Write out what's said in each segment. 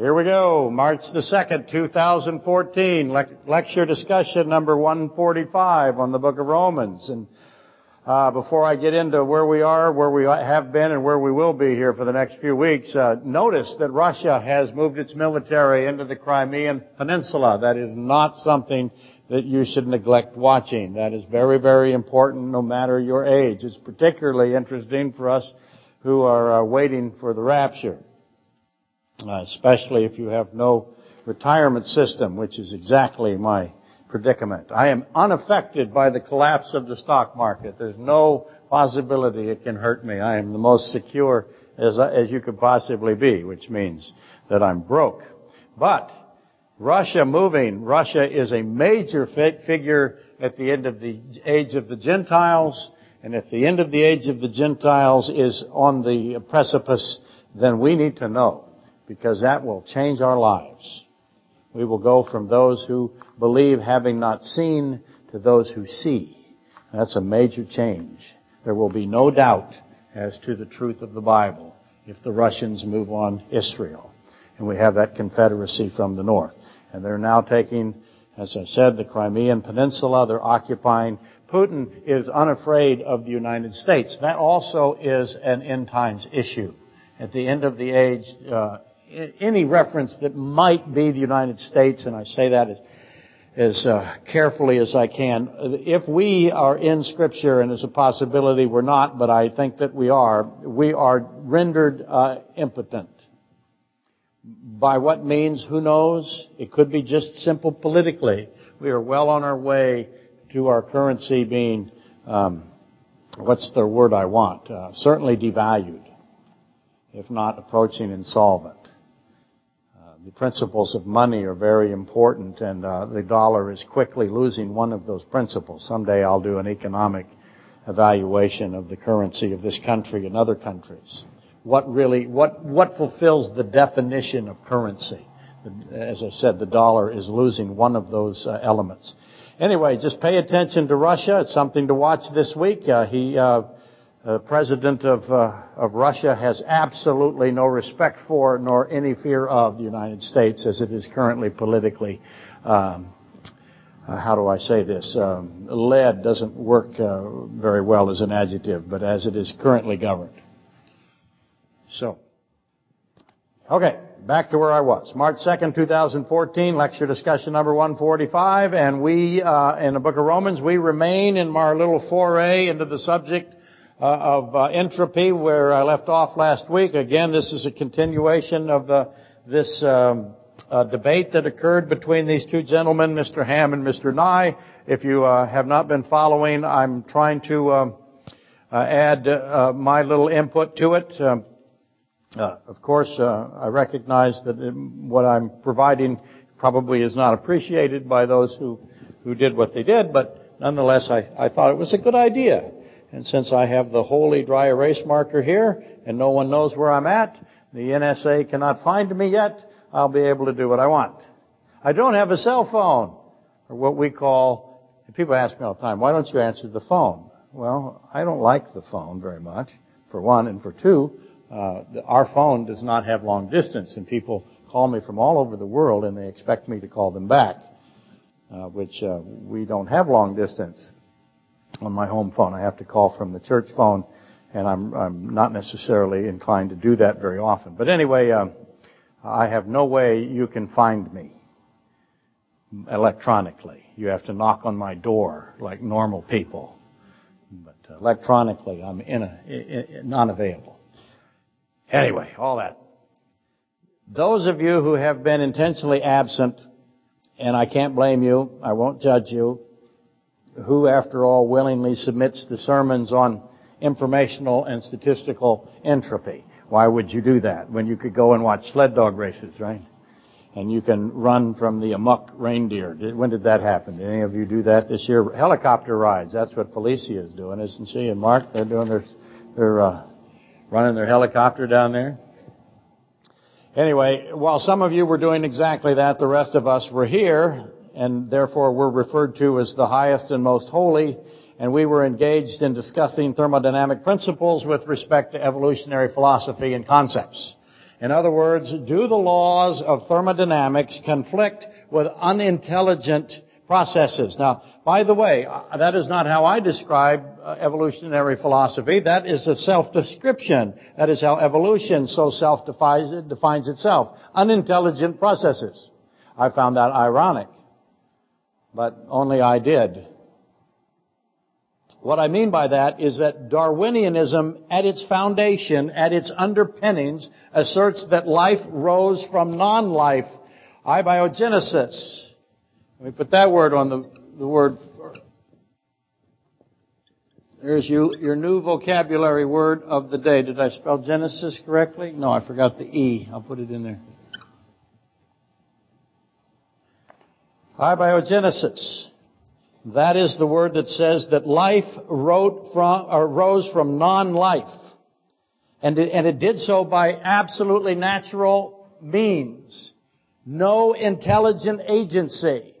Here we go, March the 2nd, 2014, le- lecture discussion number 145 on the book of Romans. And uh, before I get into where we are, where we have been, and where we will be here for the next few weeks, uh, notice that Russia has moved its military into the Crimean Peninsula. That is not something that you should neglect watching. That is very, very important no matter your age. It's particularly interesting for us who are uh, waiting for the rapture Uh, especially if you have no retirement system, which is exactly my predicament. I am unaffected by the collapse of the stock market. There's no possibility it can hurt me. I am the most secure as, as you could possibly be, which means that I'm broke. But Russia moving, Russia is a major figure at the end of the age of the Gentiles, and if the end of the age of the Gentiles is on the precipice, then we need to know because that will change our lives. We will go from those who believe having not seen to those who see. That's a major change. There will be no doubt as to the truth of the Bible if the Russians move on Israel. And we have that confederacy from the north. And they're now taking, as I said, the Crimean Peninsula. They're occupying. Putin is unafraid of the United States. That also is an end times issue. At the end of the age, uh, any reference that might be the United States, and I say that as, as uh, carefully as I can. If we are in Scripture, and there's a possibility we're not, but I think that we are, we are rendered uh, impotent. By what means? Who knows? It could be just simple politically. We are well on our way to our currency being, um, what's the word I want? Uh, certainly devalued, if not approaching insolvent the principles of money are very important, and uh, the dollar is quickly losing one of those principles. Someday I'll do an economic evaluation of the currency of this country and other countries. What really, what, what fulfills the definition of currency? As I said, the dollar is losing one of those uh, elements. Anyway, just pay attention to Russia. It's something to watch this week. Uh, he, uh, the president of, uh, of Russia has absolutely no respect for nor any fear of the United States as it is currently politically, um, uh, how do I say this? Um, led doesn't work uh, very well as an adjective, but as it is currently governed. So, okay, back to where I was. March 2nd, 2014, lecture discussion number 145, and we, uh, in the book of Romans, we remain in our little foray into the subject of uh, entropy where I left off last week. Again, this is a continuation of uh, this um, uh, debate that occurred between these two gentlemen, Mr. Ham and Mr. Nye. If you uh, have not been following, I'm trying to um, uh, add my little input to it. Um, of course, I recognize that what I'm providing probably is not appreciated by those who, who did what they did, but nonetheless, I thought it was a good idea. And since I have the holy dry erase marker here, and no one knows where I'm at, the NSA cannot find me yet, I'll be able to do what I want. I don't have a cell phone, or what we call, people ask me all the time, why don't you answer the phone? Well, I don't like the phone very much, for one, and for two, uh, our phone does not have long distance, and people call me from all over the world, and they expect me to call them back, uh, which uh, we don't have long distance on my home phone. I have to call from the church phone, and I'm, I'm not necessarily inclined to do that very often. But anyway, um, I have no way you can find me electronically. You have to knock on my door like normal people. But electronically, I'm in a, in, not available. Anyway, all that. Those of you who have been intentionally absent, and I can't blame you, I won't judge you, who, after all, willingly submits to sermons on informational and statistical entropy? Why would you do that when you could go and watch sled dog races, right? And you can run from the amok reindeer. When did that happen? Did any of you do that this year? Helicopter rides. That's what Felicia is doing, isn't she? And Mark, they're doing their, they're uh, running their helicopter down there. Anyway, while some of you were doing exactly that, the rest of us were here and therefore we're referred to as the highest and most holy, and we were engaged in discussing thermodynamic principles with respect to evolutionary philosophy and concepts. In other words, do the laws of thermodynamics conflict with unintelligent processes? Now, by the way, uh, that is not how I describe uh, evolutionary philosophy. That is a self-description. That is how evolution so self-defines itself. Unintelligent processes. I found that ironic. But only I did. What I mean by that is that Darwinianism at its foundation, at its underpinnings, asserts that life rose from non-life. Abiogenesis. Let me put that word on the, the word. There's you, your new vocabulary word of the day. Did I spell Genesis correctly? No, I forgot the E. I'll put it in there. Abiogenesis. That is the word that says that life from, uh, arose from non-life. And it, and it did so by absolutely natural means. No intelligent agency.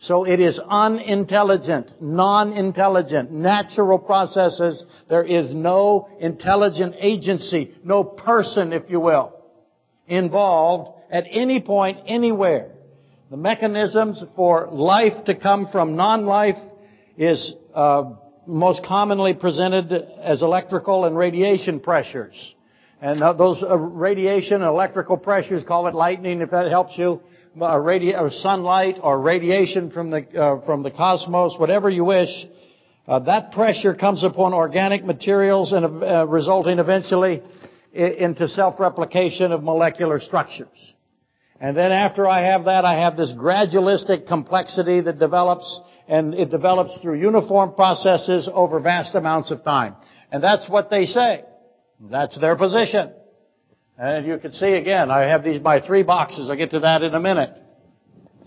So it is unintelligent, non-intelligent, natural processes. There is no intelligent agency, no person, if you will, involved at any point, anywhere. The mechanisms for life to come from non-life is uh, most commonly presented as electrical and radiation pressures. And those uh, radiation and electrical pressures, call it lightning if that helps you, uh, radi- or sunlight or radiation from the, uh, from the cosmos, whatever you wish, uh, that pressure comes upon organic materials and uh, resulting eventually into self-replication of molecular structures. And then after I have that, I have this gradualistic complexity that develops, and it develops through uniform processes over vast amounts of time. And that's what they say. That's their position. And you can see again, I have these, my three boxes. I'll get to that in a minute.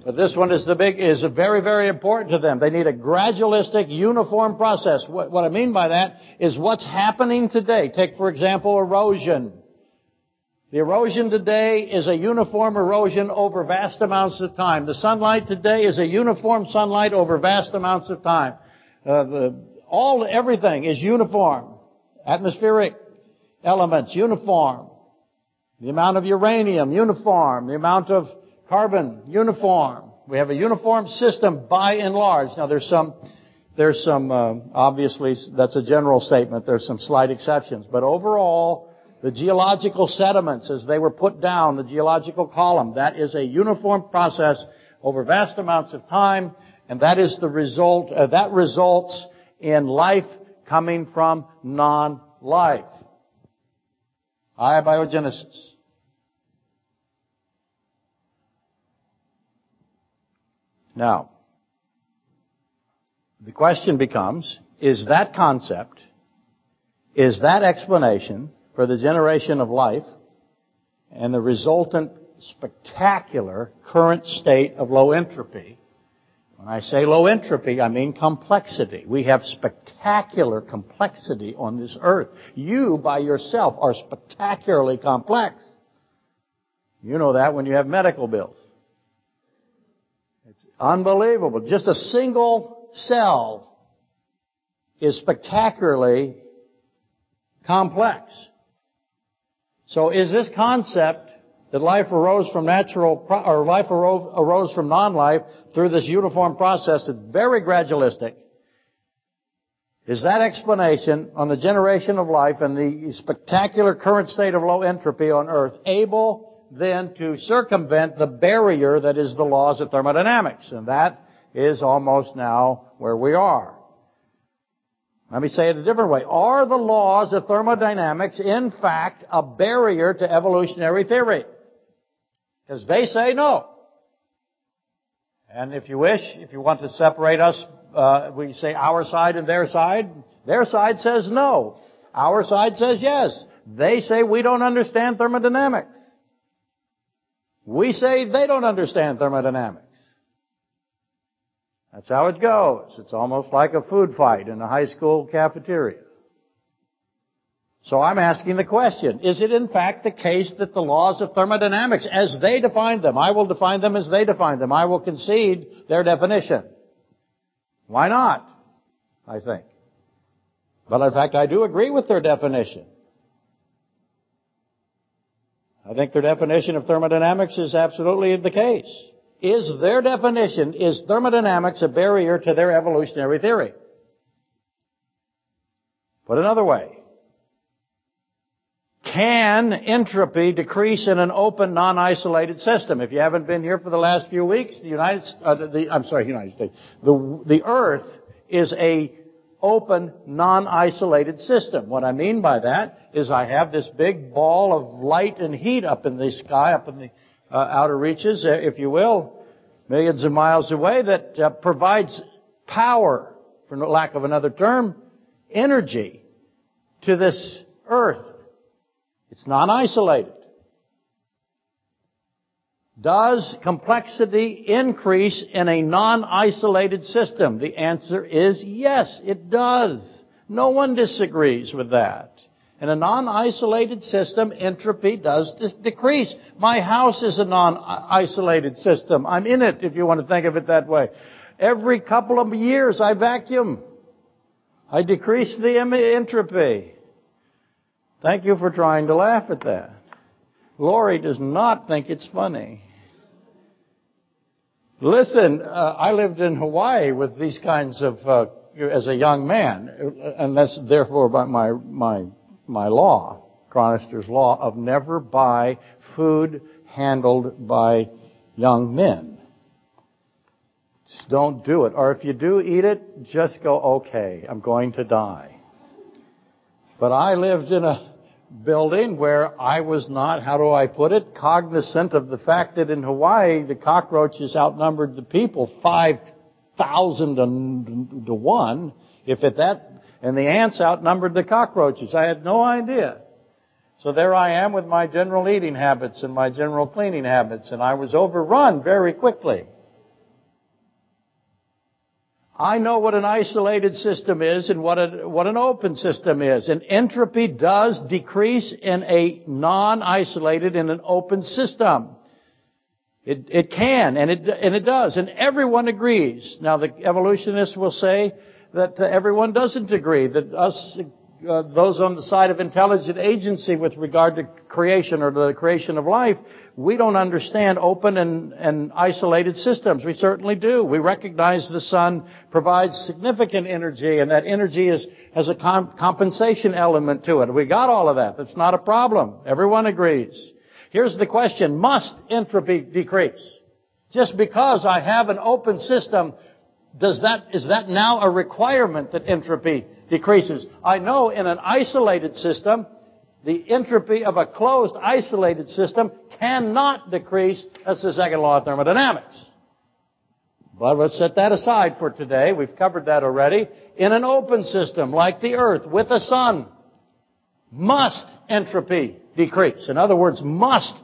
But this one is the big, is very, very important to them. They need a gradualistic, uniform process. What, what I mean by that is what's happening today. Take, for example, erosion. The erosion today is a uniform erosion over vast amounts of time. The sunlight today is a uniform sunlight over vast amounts of time. Uh, the, all, everything is uniform. Atmospheric elements, uniform. The amount of uranium, uniform. The amount of carbon, uniform. We have a uniform system by and large. Now there's some, there's some, uh, obviously that's a general statement. There's some slight exceptions. But overall, the geological sediments as they were put down, the geological column, that is a uniform process over vast amounts of time, and that is the result, uh, that results in life coming from non-life. Abiogenesis. Now, the question becomes, is that concept, is that explanation for the generation of life and the resultant spectacular current state of low entropy. When I say low entropy, I mean complexity. We have spectacular complexity on this earth. You by yourself are spectacularly complex. You know that when you have medical bills. It's unbelievable. Just a single cell is spectacularly complex. So is this concept that life arose from natural, or life arose, from non-life through this uniform process that's very gradualistic, is that explanation on the generation of life and the spectacular current state of low entropy on Earth able then to circumvent the barrier that is the laws of thermodynamics? And that is almost now where we are. Let me say it a different way. Are the laws of thermodynamics in fact a barrier to evolutionary theory? Because they say no. And if you wish, if you want to separate us, uh, we say our side and their side. Their side says no. Our side says yes. They say we don't understand thermodynamics. We say they don't understand thermodynamics. That's how it goes. It's almost like a food fight in a high school cafeteria. So I'm asking the question, is it in fact the case that the laws of thermodynamics, as they define them, I will define them as they define them, I will concede their definition. Why not? I think. But in fact, I do agree with their definition. I think their definition of thermodynamics is absolutely the case. Is their definition, is thermodynamics a barrier to their evolutionary theory? Put another way, can entropy decrease in an open, non-isolated system? If you haven't been here for the last few weeks, the United, uh, the, I'm sorry, United States, the, the Earth is a open, non-isolated system. What I mean by that is I have this big ball of light and heat up in the sky, up in the uh, outer reaches, uh, if you will, millions of miles away, that uh, provides power, for lack of another term, energy to this Earth. It's non-isolated. Does complexity increase in a non-isolated system? The answer is yes, it does. No one disagrees with that. In a non-isolated system, entropy does decrease. My house is a non-isolated system. I'm in it, if you want to think of it that way. Every couple of years, I vacuum. I decrease the entropy. Thank you for trying to laugh at that. Lori does not think it's funny. Listen, uh, I lived in Hawaii with these kinds of, uh, as a young man, and that's therefore my, my, my law, Chronister's law of never buy food handled by young men. Just don't do it. Or if you do eat it, just go, okay, I'm going to die. But I lived in a building where I was not, how do I put it, cognizant of the fact that in Hawaii the cockroaches outnumbered the people 5,000 to 1, if at that, and the ants outnumbered the cockroaches. I had no idea. So there I am with my general eating habits and my general cleaning habits, and I was overrun very quickly. I know what an isolated system is and what, a, what an open system is. And entropy does decrease in a non-isolated, in an open system. It, it can, and it, and it does, and everyone agrees. Now the evolutionists will say that uh, everyone doesn't agree, that us uh, those on the side of intelligent agency with regard to creation or the creation of life, we don't understand open and, and isolated systems. We certainly do. We recognize the sun provides significant energy and that energy is, has a comp- compensation element to it. We got all of that. That's not a problem. Everyone agrees. Here's the question. Must entropy decrease? Just because I have an open system, does that, is that now a requirement that entropy decreases. I know in an isolated system, the entropy of a closed, isolated system cannot decrease. That's the second law of thermodynamics. But let's set that aside for today. We've covered that already. In an open system like the Earth with a sun, must entropy decrease? In other words, must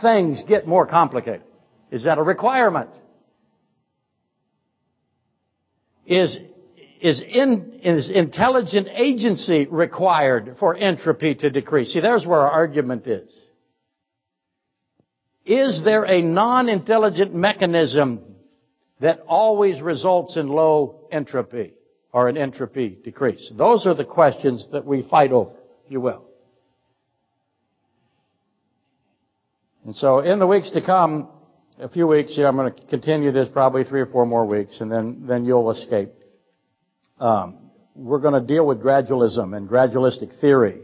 things get more complicated? Is that a requirement? Is is, in, is intelligent agency required for entropy to decrease? See, there's where our argument is. Is there a non-intelligent mechanism that always results in low entropy or an entropy decrease? Those are the questions that we fight over, if you will. And so in the weeks to come, a few weeks, I'm going to continue this probably three or four more weeks, and then, then you'll escape. Um, we're going to deal with gradualism and gradualistic theory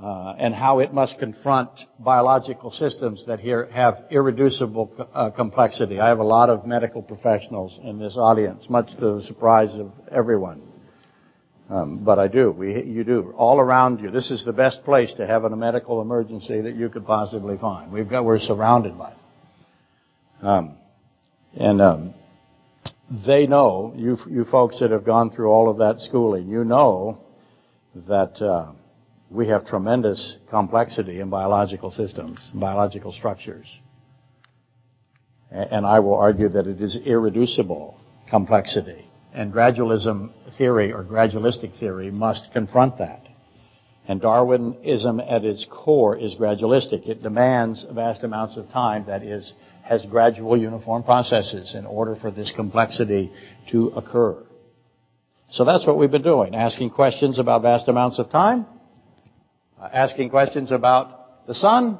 uh, and how it must confront biological systems that here have irreducible uh, complexity. I have a lot of medical professionals in this audience, much to the surprise of everyone. Um, but I do. We, you do. All around you. This is the best place to have a medical emergency that you could possibly find. We've got, we're surrounded by it. Um, and um, they know, you, you folks that have gone through all of that schooling, you know that uh, we have tremendous complexity in biological systems, biological structures. And I will argue that it is irreducible complexity. And gradualism theory or gradualistic theory must confront that. And Darwinism at its core is gradualistic. It demands vast amounts of time that is has gradual uniform processes in order for this complexity to occur. So that's what we've been doing, asking questions about vast amounts of time, uh, asking questions about the sun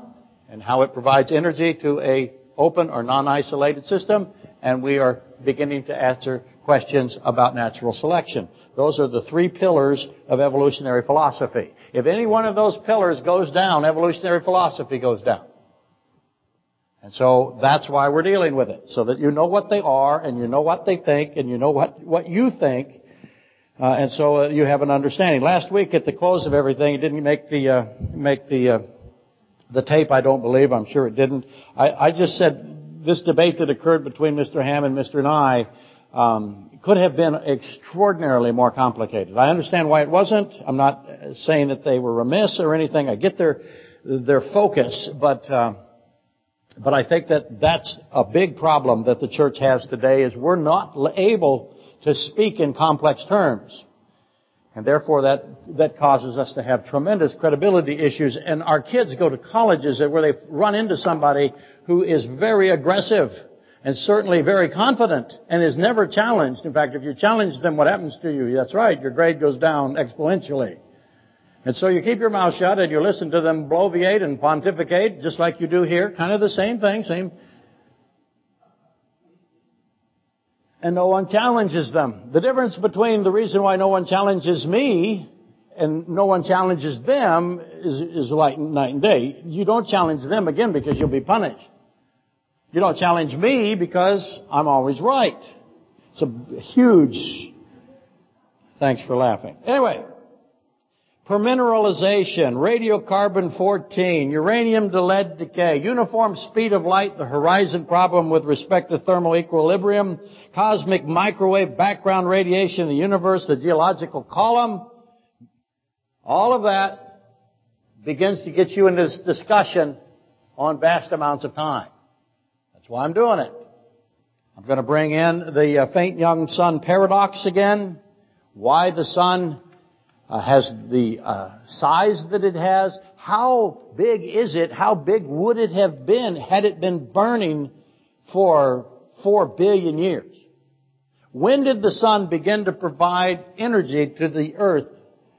and how it provides energy to a open or non-isolated system, and we are beginning to answer questions about natural selection. Those are the three pillars of evolutionary philosophy. If any one of those pillars goes down, evolutionary philosophy goes down. And so that's why we're dealing with it, so that you know what they are, and you know what they think, and you know what, what you think, uh, and so uh, you have an understanding. Last week at the close of everything, it didn't make the, uh, make the, uh, the tape, I don't believe. I'm sure it didn't. I, I just said this debate that occurred between Mr. Ham and Mr. Nye um, could have been extraordinarily more complicated. I understand why it wasn't. I'm not saying that they were remiss or anything. I get their their focus, but uh, but I think that that's a big problem that the church has today. Is we're not able to speak in complex terms. And therefore that, that causes us to have tremendous credibility issues. And our kids go to colleges where they run into somebody who is very aggressive and certainly very confident and is never challenged. In fact, if you challenge them, what happens to you? That's right, your grade goes down exponentially. And so you keep your mouth shut and you listen to them bloviate and pontificate just like you do here. Kind of the same thing, same and no one challenges them. The difference between the reason why no one challenges me and no one challenges them is, is like night and day. You don't challenge them again because you'll be punished. You don't challenge me because I'm always right. It's a huge, thanks for laughing. Anyway, permineralization, radiocarbon 14, uranium to lead decay, uniform speed of light, the horizon problem with respect to thermal equilibrium, cosmic microwave background radiation in the universe, the geological column, all of that begins to get you into this discussion on vast amounts of time. That's why I'm doing it. I'm going to bring in the uh, faint young sun paradox again, why the sun uh, has the uh, size that it has. How big is it? How big would it have been had it been burning for four billion years? When did the sun begin to provide energy to the earth?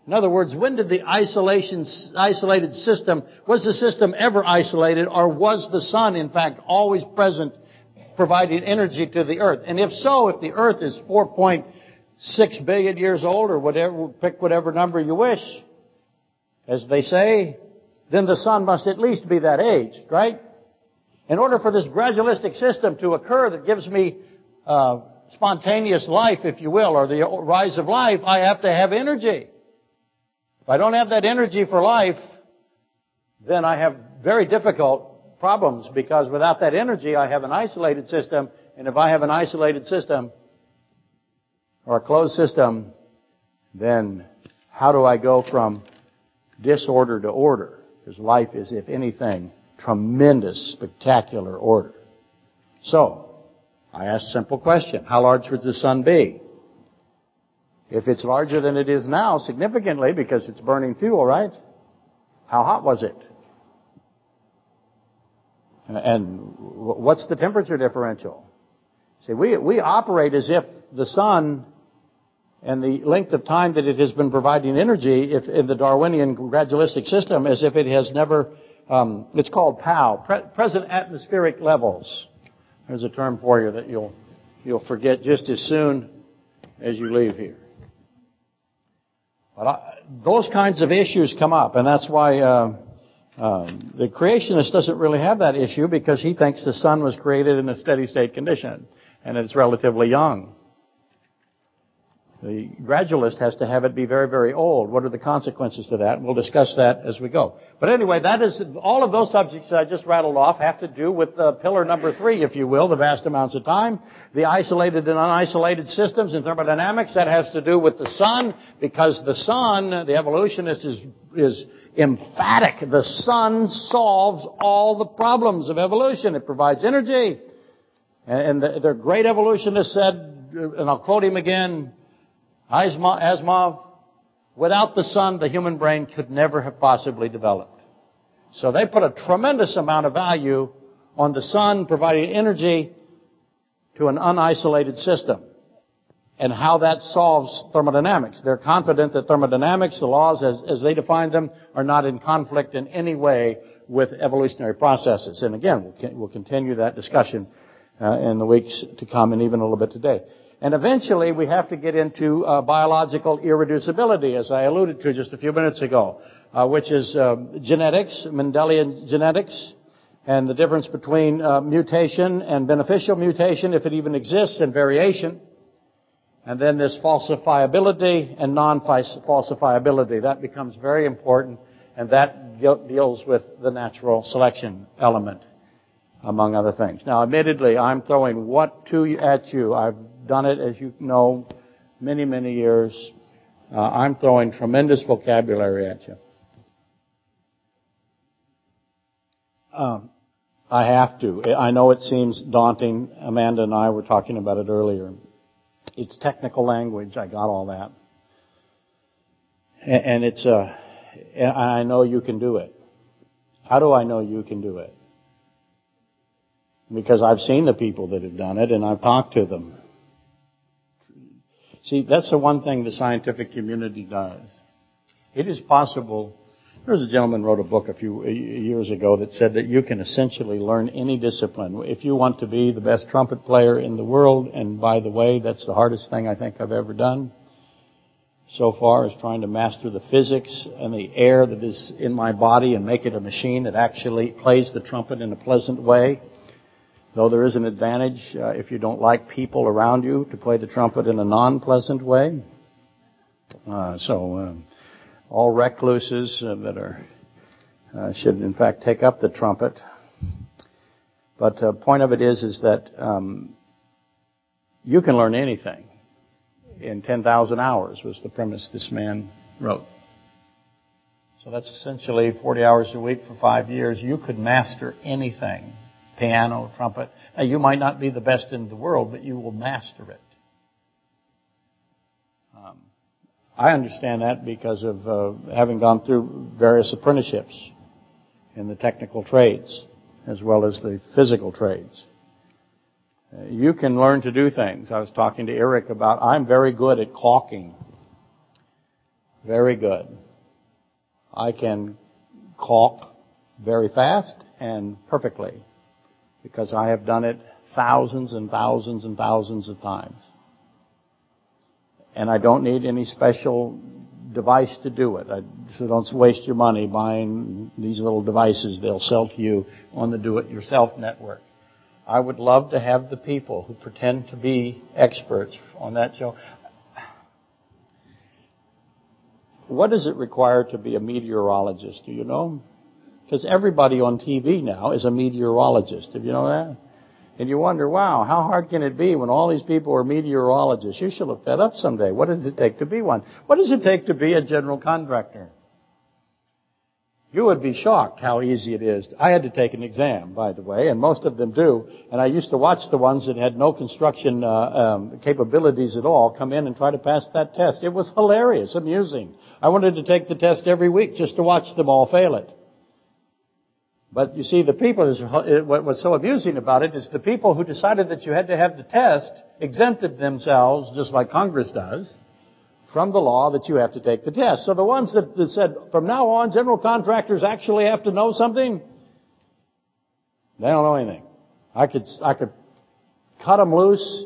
In other words, when did the isolation, isolated system, was the system ever isolated or was the sun in fact always present providing energy to the earth? And if so, if the earth is 4.0 six billion years old or whatever, pick whatever number you wish, as they say, then the sun must at least be that age, right? In order for this gradualistic system to occur that gives me uh, spontaneous life, if you will, or the rise of life, I have to have energy. If I don't have that energy for life, then I have very difficult problems because without that energy, I have an isolated system, and if I have an isolated system, or a closed system, then how do I go from disorder to order? Because life is, if anything, tremendous, spectacular order. So, I ask a simple question. How large would the sun be? If it's larger than it is now, significantly, because it's burning fuel, right? How hot was it? And what's the temperature differential? See, we, we operate as if the sun and the length of time that it has been providing energy if, in the Darwinian gradualistic system as if it has never, um, it's called PAL, pre- present atmospheric levels. There's a term for you that you'll, you'll forget just as soon as you leave here. But I, those kinds of issues come up, and that's why uh, um, the creationist doesn't really have that issue because he thinks the sun was created in a steady state condition, and it's relatively young. The gradualist has to have it be very, very old. What are the consequences to that? We'll discuss that as we go. But anyway, that is, all of those subjects that I just rattled off have to do with uh, pillar number three, if you will, the vast amounts of time. The isolated and unisolated systems in thermodynamics, that has to do with the sun, because the sun, the evolutionist is, is emphatic. The sun solves all the problems of evolution. It provides energy. And the, the great evolutionist said, and I'll quote him again, Asimov, without the sun, the human brain could never have possibly developed. So they put a tremendous amount of value on the sun providing energy to an unisolated system and how that solves thermodynamics. They're confident that thermodynamics, the laws as, as they define them, are not in conflict in any way with evolutionary processes. And again, we'll, we'll continue that discussion uh, in the weeks to come and even a little bit today. And eventually we have to get into uh, biological irreducibility, as I alluded to just a few minutes ago, uh, which is uh, genetics, Mendelian genetics, and the difference between uh, mutation and beneficial mutation, if it even exists, and variation. And then this falsifiability and non-falsifiability. That becomes very important, and that deals with the natural selection element, among other things. Now, admittedly, I'm throwing what to at you. I've done it, as you know, many, many years. Uh, I'm throwing tremendous vocabulary at you. Um, I have to. I know it seems daunting. Amanda and I were talking about it earlier. It's technical language. I got all that. And it's uh, I know you can do it. How do I know you can do it? Because I've seen the people that have done it and I've talked to them. See, that's the one thing the scientific community does. It is possible. There was a gentleman wrote a book a few years ago that said that you can essentially learn any discipline. If you want to be the best trumpet player in the world, and by the way, that's the hardest thing I think I've ever done so far is trying to master the physics and the air that is in my body and make it a machine that actually plays the trumpet in a pleasant way. Though there is an advantage uh, if you don't like people around you to play the trumpet in a non-pleasant way. Uh, so um, all recluses uh, that are uh, should in fact take up the trumpet. But uh, point of it is is that um, you can learn anything in 10,000 hours was the premise this man wrote. So that's essentially 40 hours a week for five years. You could master anything piano, trumpet. Now, you might not be the best in the world, but you will master it. Um, I understand that because of uh, having gone through various apprenticeships in the technical trades as well as the physical trades. Uh, you can learn to do things. I was talking to Eric about I'm very good at caulking. Very good. I can caulk very fast and perfectly because I have done it thousands and thousands and thousands of times. And I don't need any special device to do it. I, so don't waste your money buying these little devices they'll sell to you on the do-it-yourself network. I would love to have the people who pretend to be experts on that show. What does it require to be a meteorologist? Do you know? Because everybody on TV now is a meteorologist. Have you know that? And you wonder, wow, how hard can it be when all these people are meteorologists? You should look that up someday. What does it take to be one? What does it take to be a general contractor? You would be shocked how easy it is. I had to take an exam, by the way, and most of them do. And I used to watch the ones that had no construction uh, um, capabilities at all come in and try to pass that test. It was hilarious, amusing. I wanted to take the test every week just to watch them all fail it. But you see, the people, what was so amusing about it is the people who decided that you had to have the test exempted themselves, just like Congress does, from the law that you have to take the test. So the ones that, that said, from now on, general contractors actually have to know something, they don't know anything. I could, I could cut them loose,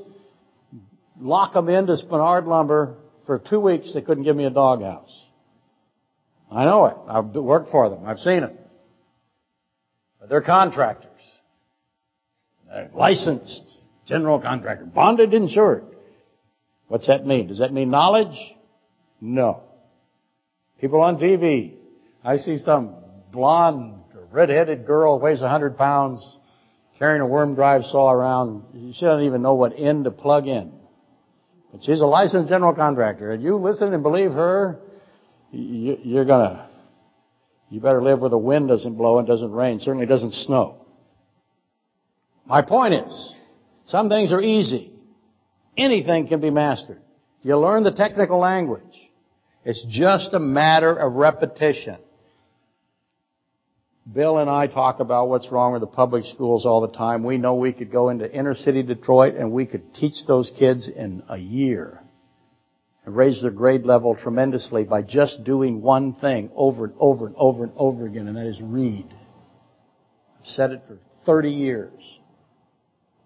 lock them into Spenard lumber for two weeks. They couldn't give me a doghouse. I know it. I've worked for them. I've seen it. They're contractors. They're licensed general contractor. Bonded, insured. What's that mean? Does that mean knowledge? No. People on TV. I see some blonde, red-headed girl weighs 100 pounds carrying a worm drive saw around. She doesn't even know what end to plug in. But she's a licensed general contractor. And you listen and believe her, you're gonna you better live where the wind doesn't blow and doesn't rain. Certainly doesn't snow. My point is, some things are easy. Anything can be mastered. You learn the technical language. It's just a matter of repetition. Bill and I talk about what's wrong with the public schools all the time. We know we could go into inner city Detroit and we could teach those kids in a year raise their grade level tremendously by just doing one thing over and over and over and over again, and that is read. I've said it for 30 years.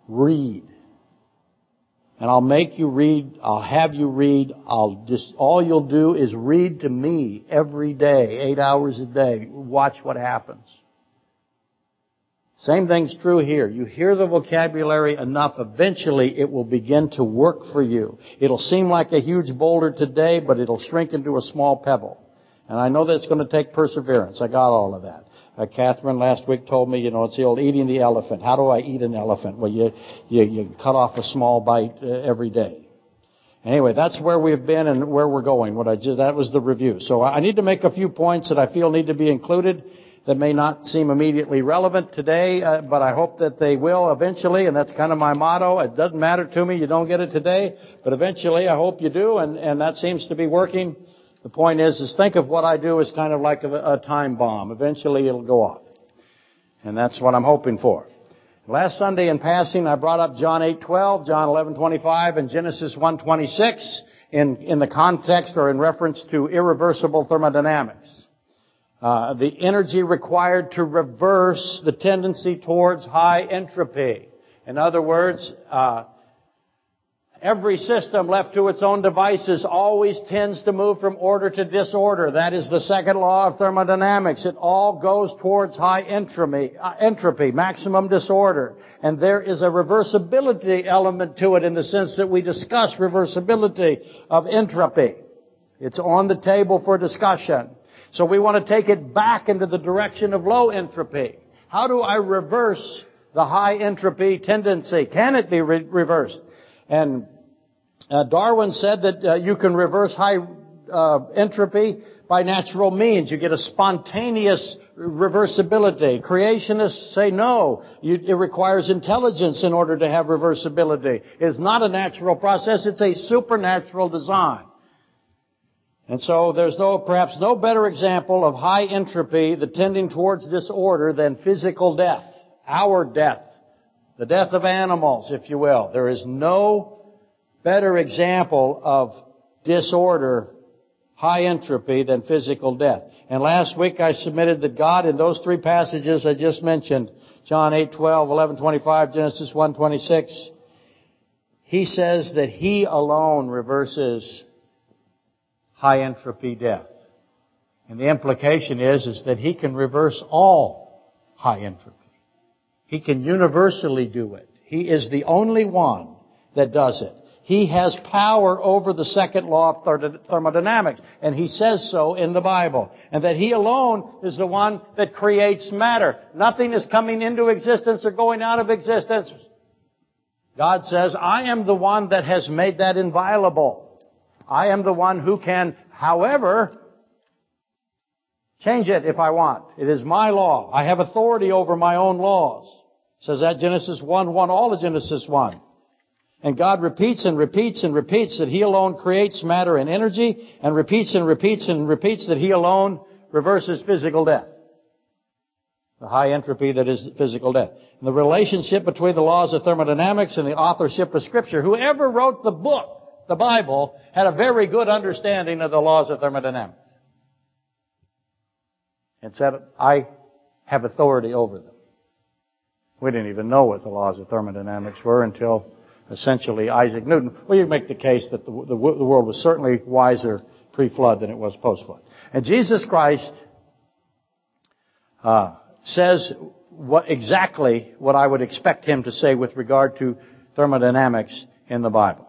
Read. And I'll make you read, I'll have you read, I'll just, all you'll do is read to me every day, eight hours a day. Watch what happens. Same thing's true here. You hear the vocabulary enough, eventually it will begin to work for you. It'll seem like a huge boulder today, but it'll shrink into a small pebble. And I know that's going to take perseverance. I got all of that. Uh, Catherine last week told me, you know, it's the old eating the elephant. How do I eat an elephant? Well, you, you, you cut off a small bite uh, every day. Anyway, that's where we've been and where we're going. What I just, that was the review. So I need to make a few points that I feel need to be included that may not seem immediately relevant today, uh, but I hope that they will eventually, and that's kind of my motto. It doesn't matter to me, you don't get it today, but eventually I hope you do, and, and that seems to be working. The point is, is think of what I do as kind of like a, a time bomb. Eventually it'll go off. And that's what I'm hoping for. Last Sunday in passing, I brought up John 8:12, John 11:25, and Genesis 1:26 in in the context or in reference to irreversible thermodynamics. Uh, the energy required to reverse the tendency towards high entropy. In other words, uh, Every system left to its own devices always tends to move from order to disorder. That is the second law of thermodynamics. It all goes towards high entropy, uh, entropy, maximum disorder. And there is a reversibility element to it in the sense that we discuss reversibility of entropy. It's on the table for discussion. So we want to take it back into the direction of low entropy. How do I reverse the high entropy tendency? Can it be re- reversed? And uh, Darwin said that uh, you can reverse high uh, entropy by natural means. You get a spontaneous reversibility. Creationists say no. You, it requires intelligence in order to have reversibility. It's not a natural process. It's a supernatural design. And so there's no, perhaps no better example of high entropy, the tending towards disorder than physical death. Our death. The death of animals, if you will. There is no better example of disorder, high entropy than physical death. And last week I submitted that God in those three passages I just mentioned, John 8, 12, 11, 25, Genesis 1, 26, He says that He alone reverses high entropy death. And the implication is, is that He can reverse all high entropy. He can universally do it. He is the only one that does it. He has power over the second law of thermodynamics. And he says so in the Bible. And that he alone is the one that creates matter. Nothing is coming into existence or going out of existence. God says, I am the one that has made that inviolable. I am the one who can, however, change it if I want. It is my law. I have authority over my own laws. Says that Genesis 1, 1, all of Genesis 1. And God repeats and repeats and repeats that He alone creates matter and energy, and repeats and repeats and repeats that He alone reverses physical death. The high entropy that is physical death. And the relationship between the laws of thermodynamics and the authorship of Scripture. Whoever wrote the book, the Bible, had a very good understanding of the laws of thermodynamics. And said, I have authority over them. We didn't even know what the laws of thermodynamics were until essentially Isaac Newton. Well, you make the case that the, the, the world was certainly wiser pre-flood than it was post-flood. And Jesus Christ uh, says what exactly what I would expect him to say with regard to thermodynamics in the Bible.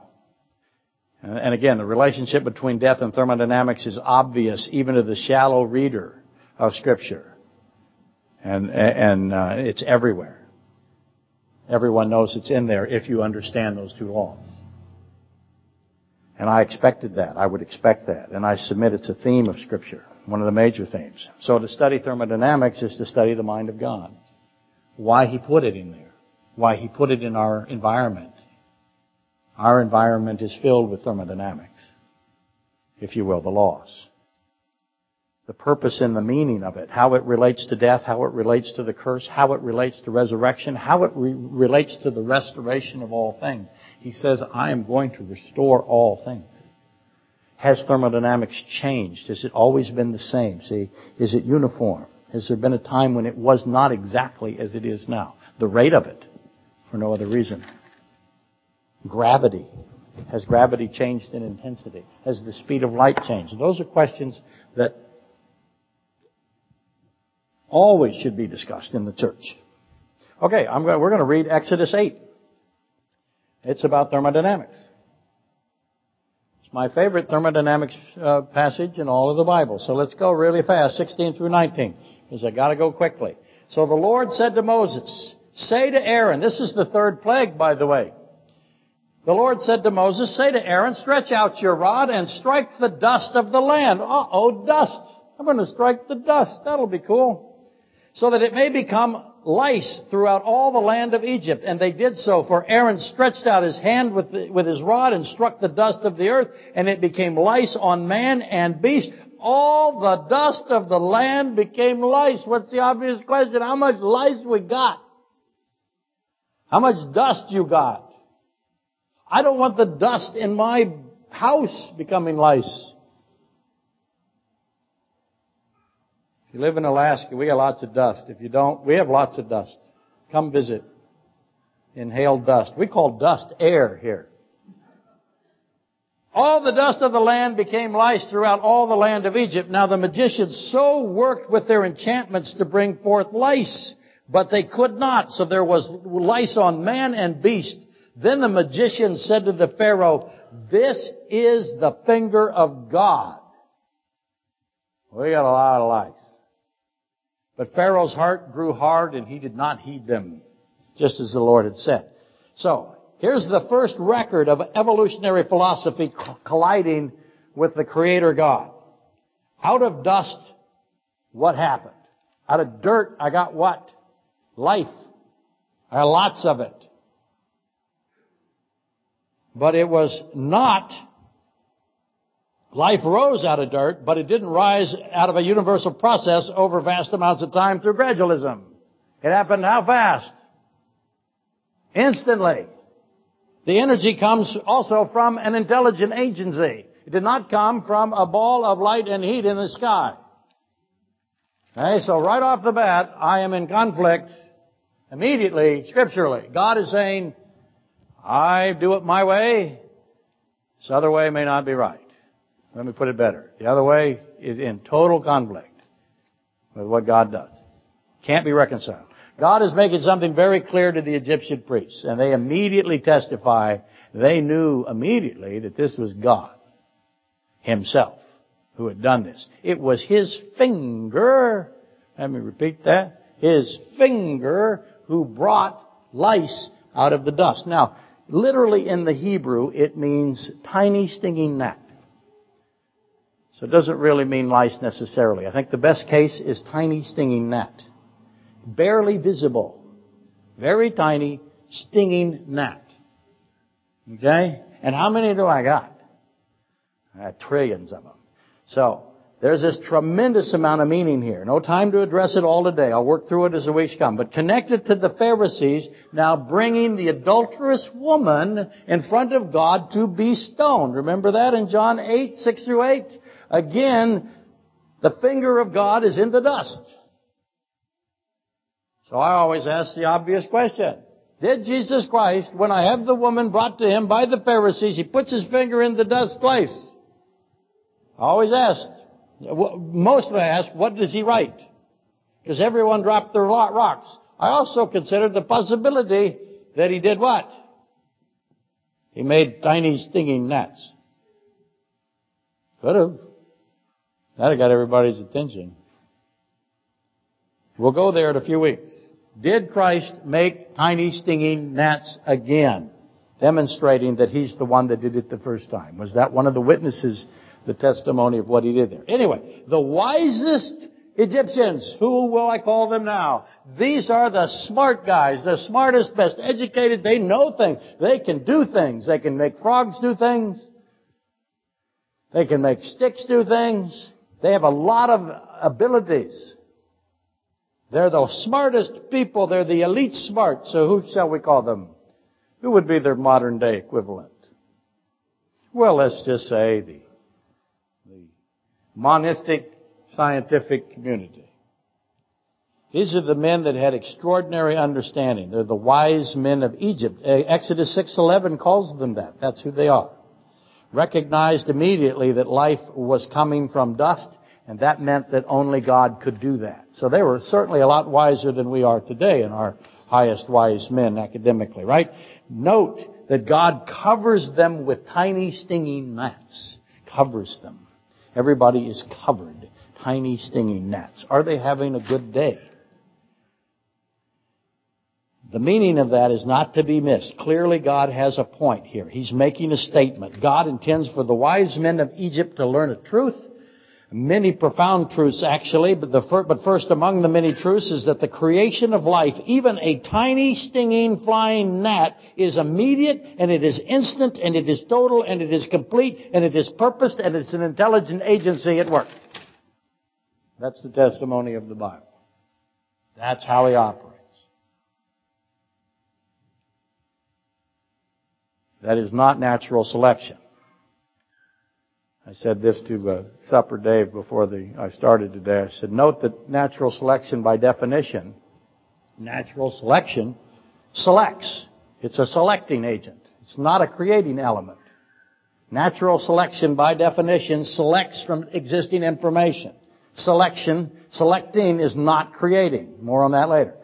And again, the relationship between death and thermodynamics is obvious even to the shallow reader of Scripture. And, and uh, it's everywhere. Everyone knows it's in there if you understand those two laws. And I expected that. I would expect that. And I submit it's a theme of Scripture, one of the major themes. So to study thermodynamics is to study the mind of God. Why He put it in there. Why He put it in our environment. Our environment is filled with thermodynamics, if you will, the laws the purpose and the meaning of it, how it relates to death, how it relates to the curse, how it relates to resurrection, how it re- relates to the restoration of all things. He says, I am going to restore all things. Has thermodynamics changed? Has it always been the same? See, is it uniform? Has there been a time when it was not exactly as it is now? The rate of it, for no other reason. Gravity. Has gravity changed in intensity? Has the speed of light changed? Those are questions that always should be discussed in the church. Okay, going, we're going to read Exodus 8. It's about thermodynamics. It's my favorite thermodynamics uh, passage in all of the Bible. So let's go really fast, 16 through 19, because I got to go quickly. So the Lord said to Moses, Say to Aaron, this is the third plague, by the way. The Lord said to Moses, Say to Aaron, stretch out your rod and strike the dust of the land. Uh-oh, dust. I'm going to strike the dust. That'll be cool. So that it may become lice throughout all the land of Egypt. And they did so, for Aaron stretched out his hand with, the, with his rod and struck the dust of the earth, and it became lice on man and beast. All the dust of the land became lice. What's the obvious question? How much lice we got? How much dust you got? I don't want the dust in my house becoming lice. If you live in Alaska, we got lots of dust. If you don't, we have lots of dust. Come visit. Inhale dust. We call dust air here. All the dust of the land became lice throughout all the land of Egypt. Now the magicians so worked with their enchantments to bring forth lice, but they could not. So there was lice on man and beast. Then the magician said to the Pharaoh, this is the finger of God. We got a lot of lice. But Pharaoh's heart grew hard and he did not heed them, just as the Lord had said. So, here's the first record of evolutionary philosophy colliding with the Creator God. Out of dust, what happened? Out of dirt, I got what? Life. I got lots of it. But it was not Life rose out of dirt, but it didn't rise out of a universal process over vast amounts of time through gradualism. It happened how fast? Instantly. The energy comes also from an intelligent agency. It did not come from a ball of light and heat in the sky. Okay, so right off the bat, I am in conflict immediately, scripturally. God is saying, I do it my way. This other way may not be right. Let me put it better. The other way is in total conflict with what God does. Can't be reconciled. God is making something very clear to the Egyptian priests, and they immediately testify, they knew immediately that this was God Himself who had done this. It was His finger, let me repeat that, His finger who brought lice out of the dust. Now, literally in the Hebrew, it means tiny stinging gnat. So it doesn't really mean lice necessarily. I think the best case is tiny stinging gnat. Barely visible. Very tiny stinging gnat. Okay? And how many do I got? I got trillions of them. So, there's this tremendous amount of meaning here. No time to address it all today. I'll work through it as the weeks come. But connected to the Pharisees, now bringing the adulterous woman in front of God to be stoned. Remember that in John 8, 6 through 8? Again, the finger of God is in the dust. So I always ask the obvious question. Did Jesus Christ, when I have the woman brought to him by the Pharisees, he puts his finger in the dust twice? I always ask. Mostly I ask, what does he write? Because everyone dropped their rocks. I also considered the possibility that he did what? He made tiny stinging gnats. Could have. That got everybody's attention. We'll go there in a few weeks. Did Christ make tiny stinging gnats again? Demonstrating that He's the one that did it the first time. Was that one of the witnesses, the testimony of what He did there? Anyway, the wisest Egyptians, who will I call them now? These are the smart guys, the smartest, best educated. They know things. They can do things. They can make frogs do things. They can make sticks do things. They have a lot of abilities. They're the smartest people. They're the elite smart. So who shall we call them? Who would be their modern day equivalent? Well, let's just say the, monistic scientific community. These are the men that had extraordinary understanding. They're the wise men of Egypt. Uh, Exodus 6:11 calls them that. That's who they are. Recognized immediately that life was coming from dust, and that meant that only God could do that. So they were certainly a lot wiser than we are today in our highest wise men academically, right? Note that God covers them with tiny stinging gnats. Covers them. Everybody is covered. Tiny stinging gnats. Are they having a good day? The meaning of that is not to be missed. Clearly God has a point here. He's making a statement. God intends for the wise men of Egypt to learn a truth. Many profound truths actually, but, the, but first among the many truths is that the creation of life, even a tiny stinging flying gnat, is immediate and it is instant and it is total and it is complete and it is purposed and it's an intelligent agency at work. That's the testimony of the Bible. That's how he operates. That is not natural selection. I said this to uh, Supper Dave before the, I started today. I said, note that natural selection by definition, natural selection selects. It's a selecting agent. It's not a creating element. Natural selection by definition selects from existing information. Selection, selecting is not creating. More on that later.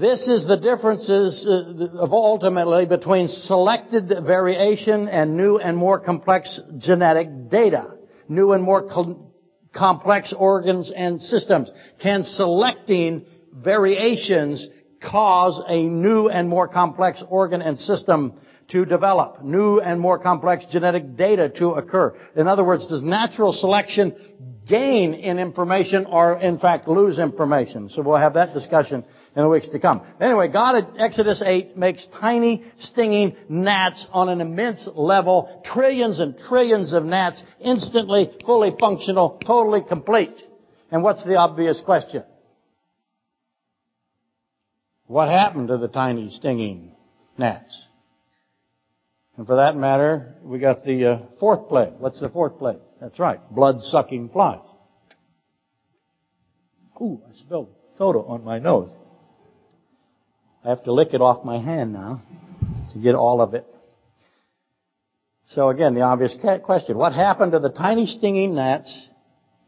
This is the differences uh, of ultimately between selected variation and new and more complex genetic data. New and more co- complex organs and systems. Can selecting variations cause a new and more complex organ and system to develop, new and more complex genetic data to occur. In other words, does natural selection gain in information or in fact lose information? So we'll have that discussion in the weeks to come. Anyway, God at Exodus 8 makes tiny stinging gnats on an immense level, trillions and trillions of gnats, instantly, fully functional, totally complete. And what's the obvious question? What happened to the tiny stinging gnats? And for that matter, we got the uh, fourth plague. What's the fourth plague? That's right, blood-sucking flies. Ooh, I spilled soda on my nose. I have to lick it off my hand now to get all of it. So again, the obvious question, what happened to the tiny stinging gnats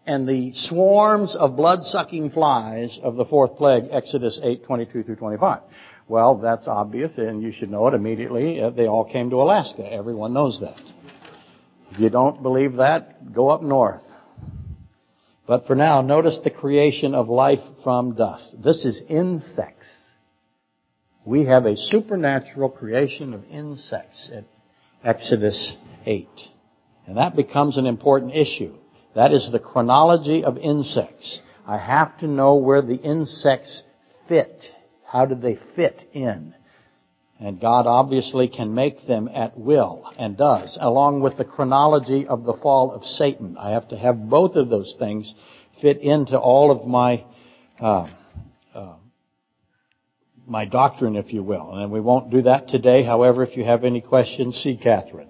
and the swarms of blood-sucking flies of the fourth plague, Exodus 8, 22 through 25? Well, that's obvious and you should know it immediately. Uh, they all came to Alaska. Everyone knows that. If you don't believe that, go up north. But for now, notice the creation of life from dust. This is insects we have a supernatural creation of insects at Exodus 8. And that becomes an important issue. That is the chronology of insects. I have to know where the insects fit. How do they fit in? And God obviously can make them at will, and does, along with the chronology of the fall of Satan. I have to have both of those things fit into all of my uh, my doctrine, if you will. And we won't do that today. However, if you have any questions, see Catherine.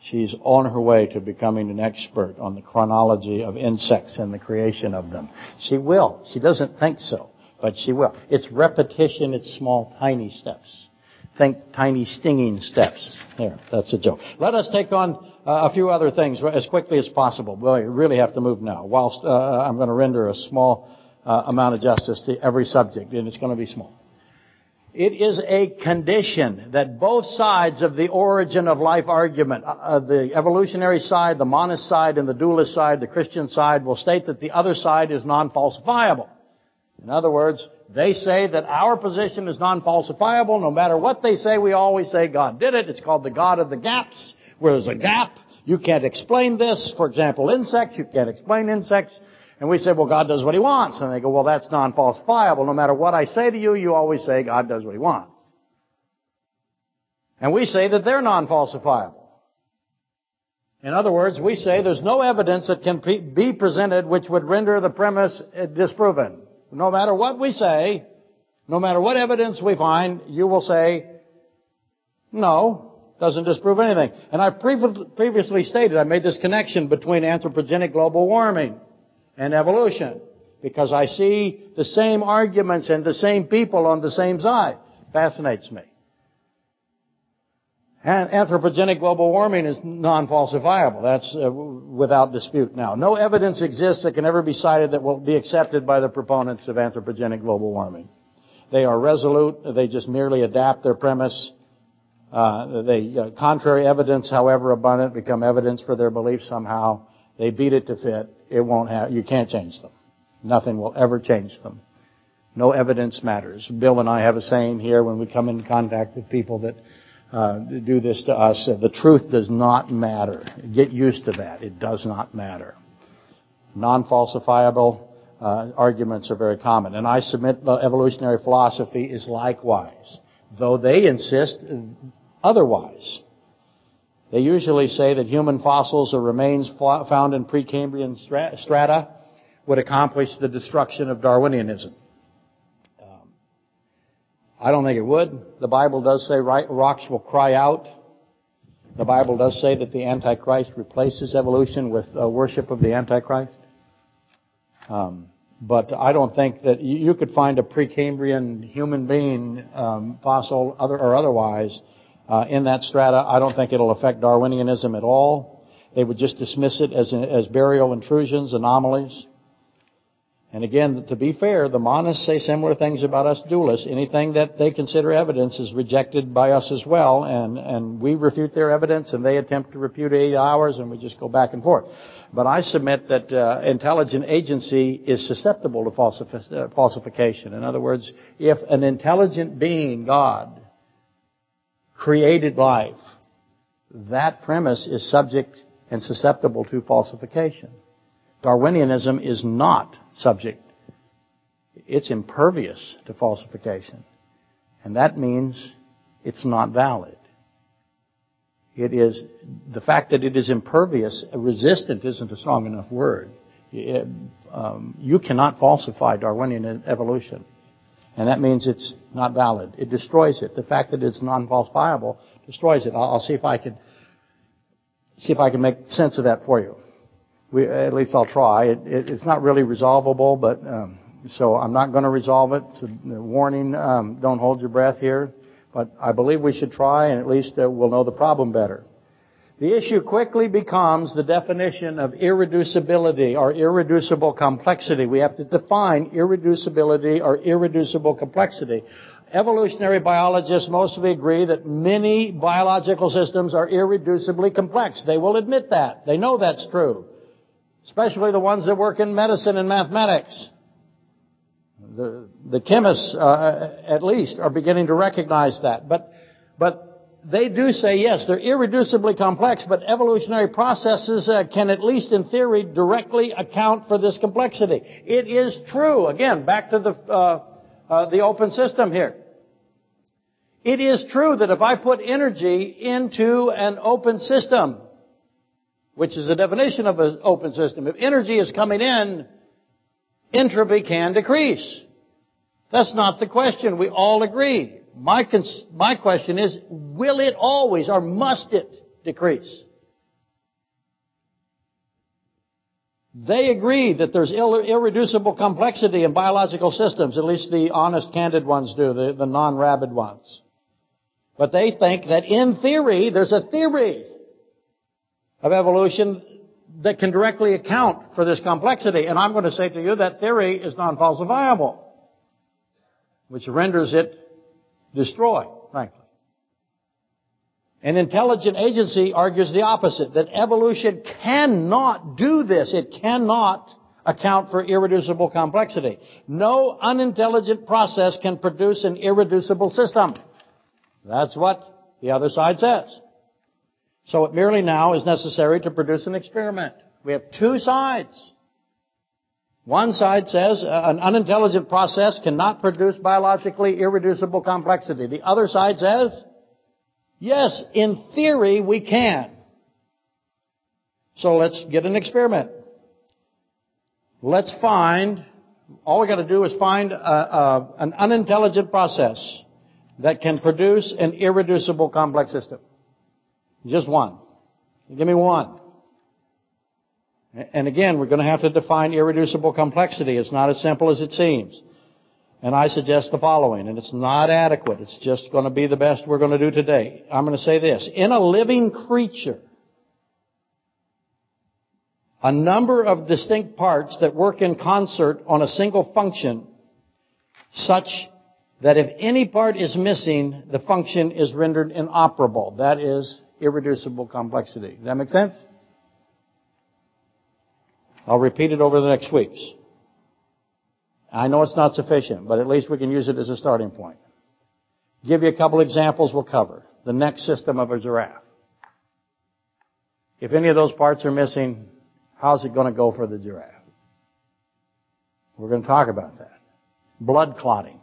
She's on her way to becoming an expert on the chronology of insects and the creation of them. She will. She doesn't think so, but she will. It's repetition, it's small, tiny steps. Think tiny stinging steps. There, that's a joke. Let us take on uh, a few other things as quickly as possible. We really have to move now. Whilst uh, I'm going to render a small uh, amount of justice to every subject, and it's going to be small. It is a condition that both sides of the origin of life argument, uh, uh, the evolutionary side, the monist side, and the dualist side, the Christian side, will state that the other side is non-falsifiable. In other words, they say that our position is non-falsifiable. No matter what they say, we always say God did it. It's called the God of the gaps. Where there's a gap, you can't explain this. For example, insects, you can't explain insects. And we say, well, God does what He wants. And they go, well, that's non-falsifiable. No matter what I say to you, you always say God does what He wants. And we say that they're non-falsifiable. In other words, we say there's no evidence that can be presented which would render the premise uh, disproven. No matter what we say, no matter what evidence we find, you will say, no, doesn't disprove anything. And I previously stated, I made this connection between anthropogenic global warming and evolution. because I see the same arguments and the same people on the same side. Fascinates me. And anthropogenic global warming is non-falsifiable. That's uh, without dispute now. No evidence exists that can ever be cited that will be accepted by the proponents of anthropogenic global warming. They are resolute. They just merely adapt their premise. Uh, they, uh, contrary evidence, however abundant, become evidence for their belief somehow. They beat it to fit. It won't have, you can't change them. Nothing will ever change them. No evidence matters. Bill and I have a saying here when we come in contact with people that uh, do this to us. Uh, the truth does not matter. Get used to that. It does not matter. Non-falsifiable uh, arguments are very common, and I submit evolutionary philosophy is likewise, though they insist otherwise. They usually say that human fossils or remains found in Precambrian strata would accomplish the destruction of Darwinianism. Um, I don't think it would. The Bible does say rocks will cry out. The Bible does say that the Antichrist replaces evolution with uh, worship of the Antichrist. Um, but I don't think that you could find a Precambrian human being, um, fossil other, or otherwise, uh, in that strata. I don't think it'll affect Darwinianism at all. They would just dismiss it as, as burial intrusions, anomalies. And again, to be fair, the monists say similar things about us dualists. Anything that they consider evidence is rejected by us as well, and, and we refute their evidence, and they attempt to repudiate ours, and we just go back and forth. But I submit that uh, intelligent agency is susceptible to falsifi- uh, falsification. In other words, if an intelligent being, God, created life, that premise is subject and susceptible to falsification. Darwinianism is not subject. It's impervious to falsification. And that means it's not valid. It is, the fact that it is impervious, resistant isn't a strong enough word. It, um, you cannot falsify Darwinian evolution. And that means it's not valid. It destroys it. The fact that it's non-falsifiable destroys it. I'll, I'll see if I can, see if I can make sense of that for you we, at least I'll try. It, it, it's not really resolvable, but um, so I'm not going to resolve it. Warning: um, don't hold your breath here. But I believe we should try, and at least uh, we'll know the problem better. The issue quickly becomes the definition of irreducibility or irreducible complexity. We have to define irreducibility or irreducible complexity. Evolutionary biologists mostly agree that many biological systems are irreducibly complex. They will admit that. They know that's true especially the ones that work in medicine and mathematics. The, the chemists, uh, at least, are beginning to recognize that. But, but they do say, yes, they're irreducibly complex, but evolutionary processes uh, can, at least in theory, directly account for this complexity. It is true. Again, back to the, uh, uh the open system here. It is true that if I put energy into an open system, which is the definition of an open system. If energy is coming in, entropy can decrease. That's not the question. We all agree. My, cons- my question is, will it always or must it decrease? They agree that there's irreducible complexity in biological systems, at least the honest, candid ones do, the, the non-rabid ones. But they think that in theory, there's a theory of evolution that can directly account for this complexity. And I'm going to say to you that theory is non-falsifiable, which renders it destroyed, frankly. An intelligent agency argues the opposite, that evolution cannot do this. It cannot account for irreducible complexity. No unintelligent process can produce an irreducible system. That's what the other side says. So it merely now is necessary to produce an experiment. We have two sides. One side says uh, an unintelligent process cannot produce biologically irreducible complexity. The other side says, yes, in theory we can. So let's get an experiment. Let's find, all we gotta do is find a, a, an unintelligent process that can produce an irreducible complex system. Just one. Give me one. And again, we're going to have to define irreducible complexity. It's not as simple as it seems. And I suggest the following, and it's not adequate. It's just going to be the best we're going to do today. I'm going to say this. In a living creature, a number of distinct parts that work in concert on a single function such that if any part is missing, the function is rendered inoperable. That is irreducible complexity. Does that make sense? I'll repeat it over the next weeks. I know it's not sufficient, but at least we can use it as a starting point. Give you a couple examples we'll cover. The neck system of a giraffe. If any of those parts are missing, how's it going to go for the giraffe? We're going to talk about that. Blood clotting.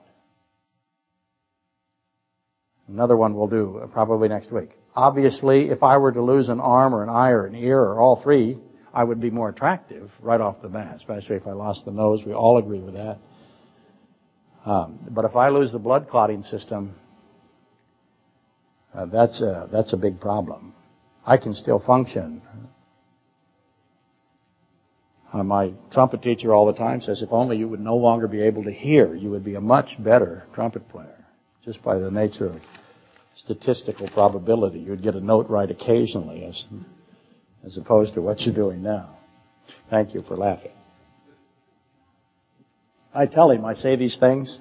Another one we'll do probably next week. Obviously, if I were to lose an arm or an eye or an ear or all three, I would be more attractive right off the bat, especially if I lost the nose. We all agree with that. Um, but if I lose the blood clotting system, uh, that's a, that's a big problem. I can still function. Uh, my trumpet teacher all the time says, if only you would no longer be able to hear, you would be a much better trumpet player, just by the nature of statistical probability. You'd get a note right occasionally as, as opposed to what you're doing now. Thank you for laughing. I tell him, I say these things.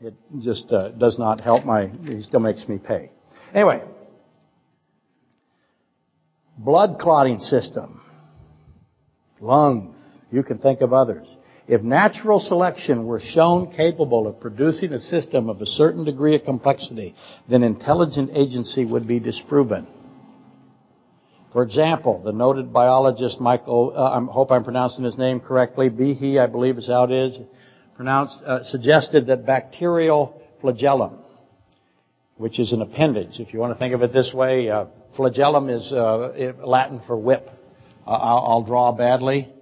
It just uh, does not help my, he still makes me pay. Anyway, blood clotting system, lungs, you can think of others. If natural selection were shown capable of producing a system of a certain degree of complexity, then intelligent agency would be disproven. For example, the noted biologist Michael, uh, I hope I'm pronouncing his name correctly, Behe, I believe is how it is pronounced, uh, suggested that bacterial flagellum, which is an appendage, if you want to think of it this way, uh, flagellum is uh, Latin for whip. I'll, I'll draw badly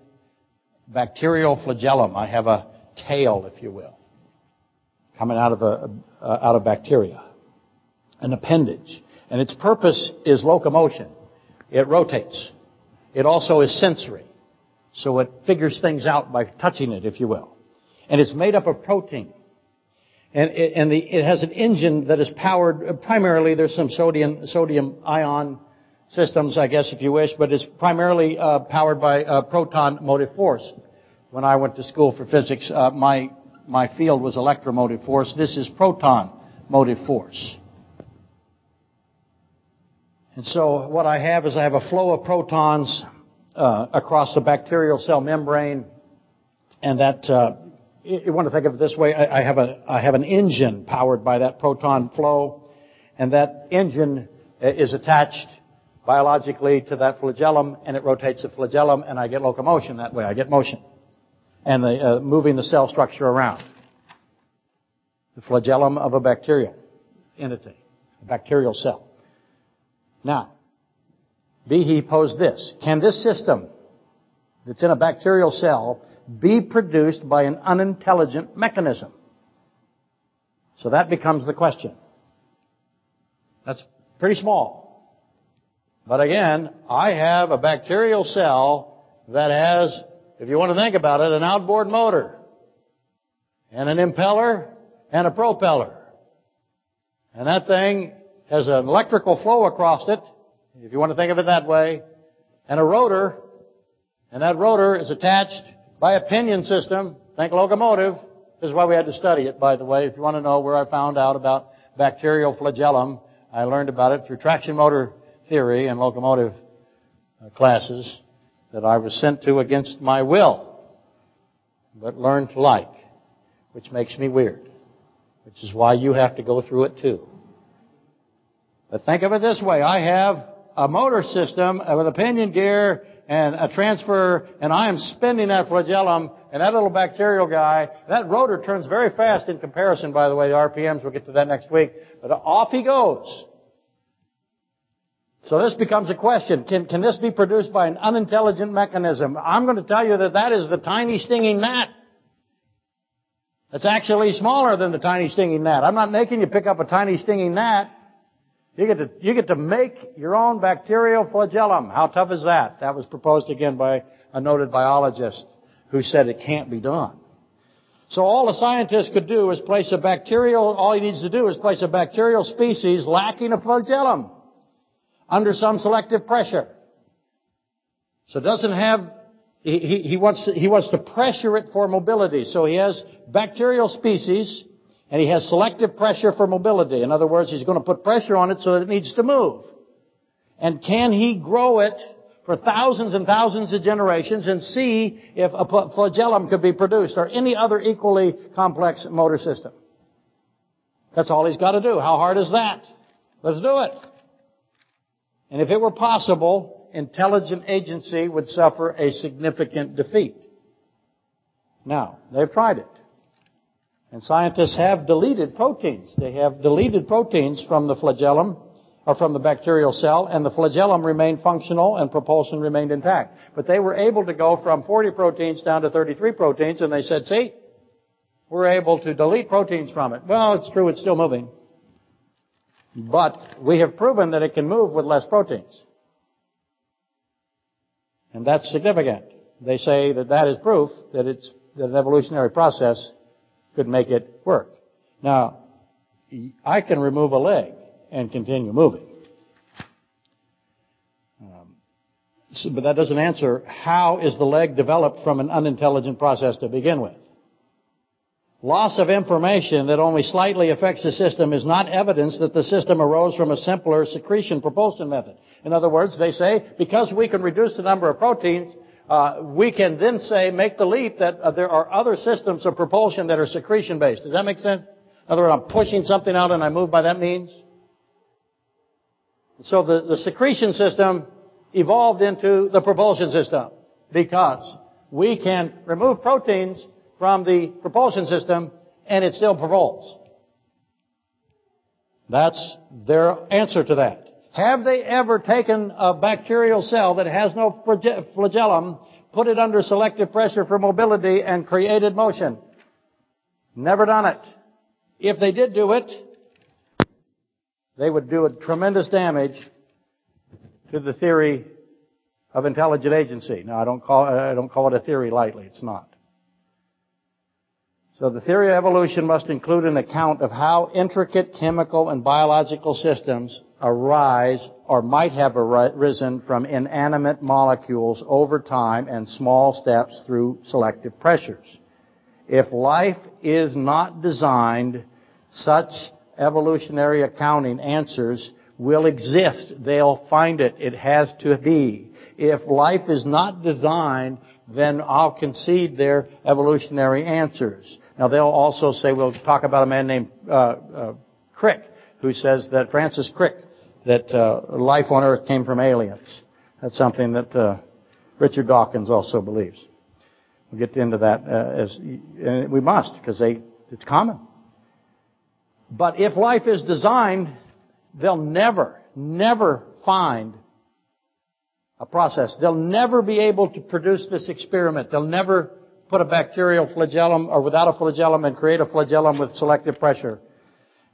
bacterial flagellum. I have a tail, if you will, coming out of a, uh, out of bacteria, an appendage, and its purpose is locomotion. It rotates. It also is sensory, so it figures things out by touching it, if you will, and it's made up of protein. And, it, and the, it has an engine that is powered primarily. There's some sodium sodium ion systems, I guess, if you wish, but it's primarily uh, powered by uh, proton motive force. When I went to school for physics, uh, my my field was electromotive force. This is proton motive force. And so what I have is I have a flow of protons uh, across the bacterial cell membrane, and that uh, you want to think of it this way: I, I have a I have an engine powered by that proton flow, and that engine uh, is attached biologically to that flagellum, and it rotates the flagellum, and I get locomotion that way. I get motion, and the, uh, moving the cell structure around. The flagellum of a bacterial entity, a bacterial cell. Now, Behe posed this: Can this system that's in a bacterial cell be produced by an unintelligent mechanism? So that becomes the question. That's pretty small. But again, I have a bacterial cell that has, if you want to think about it, an outboard motor and an impeller and a propeller. And that thing has an electrical flow across it, if you want to think of it that way, and a rotor, and that rotor is attached by a pinion system, think locomotive. This is why we had to study it, by the way. If you want to know where I found out about bacterial flagellum, I learned about it through traction motor theory and locomotive uh, classes that I was sent to against my will, but learned to like, which makes me weird, which is why you have to go through it too. But think of it this way. I have a motor system with a pinion gear and a transfer, and I am spinning that flagellum, and that little bacterial guy, that rotor turns very fast in comparison, by the way, the RPMs, we'll get to that next week, but off he goes. So this becomes a question. Can, can this be produced by an unintelligent mechanism? I'm going to tell you that that is the tiny stinging gnat. It's actually smaller than the tiny stinging gnat. I'm not making you pick up a tiny stinging gnat. You get to, you get to make your own bacterial flagellum. How tough is that? That was proposed again by a noted biologist who said it can't be done. So all a scientist could do is place a bacterial, all he needs to do is place a bacterial species lacking a flagellum under some selective pressure. So it doesn't have, he, he, wants he wants to pressure it for mobility. So he has bacterial species and he has selective pressure for mobility. In other words, he's going to put pressure on it so that it needs to move. And can he grow it for thousands and thousands of generations and see if a flagellum could be produced or any other equally complex motor system. That's all he's got to do. How hard is that? Let's do it. And if it were possible, intelligent agency would suffer a significant defeat. Now, they've tried it. And scientists have deleted proteins. They have deleted proteins from the flagellum or from the bacterial cell, and the flagellum remained functional and propulsion remained intact. But they were able to go from 40 proteins down to 33 proteins, and they said, see, we're able to delete proteins from it. Well, it's true, it's still moving. But we have proven that it can move with less proteins. And that's significant. They say that that is proof that it's, that an evolutionary process could make it work. Now, I can remove a leg and continue moving. Um, so, but that doesn't answer how is the leg developed from an unintelligent process to begin with. Loss of information that only slightly affects the system is not evidence that the system arose from a simpler secretion propulsion method. In other words, they say, because we can reduce the number of proteins, uh, we can then say, make the leap that uh, there are other systems of propulsion that are secretion based. Does that make sense? In other words, I'm pushing something out and I move by that means. So the, the secretion system evolved into the propulsion system because we can remove proteins from the propulsion system and it still propels. That's their answer to that. Have they ever taken a bacterial cell that has no flagellum, put it under selective pressure for mobility and created motion? Never done it. If they did do it, they would do a tremendous damage to the theory of intelligent agency. Now, I don't call, I don't call it a theory lightly. It's not. So the theory of evolution must include an account of how intricate chemical and biological systems arise or might have arisen from inanimate molecules over time and small steps through selective pressures. If life is not designed such evolutionary accounting answers will exist. They'll find it. It has to be. If life is not designed, then I'll concede their evolutionary answers. Now they'll also say, we'll talk about a man named uh, uh, Crick, who says that, Francis Crick, that uh, life on Earth came from aliens. That's something that uh, Richard Dawkins also believes. We'll get into that uh, as, and we must, because they, it's common. But if life is designed, they'll never, never find a process. They'll never be able to produce this experiment. They'll never put a bacterial flagellum or without a flagellum and create a flagellum with selective pressure.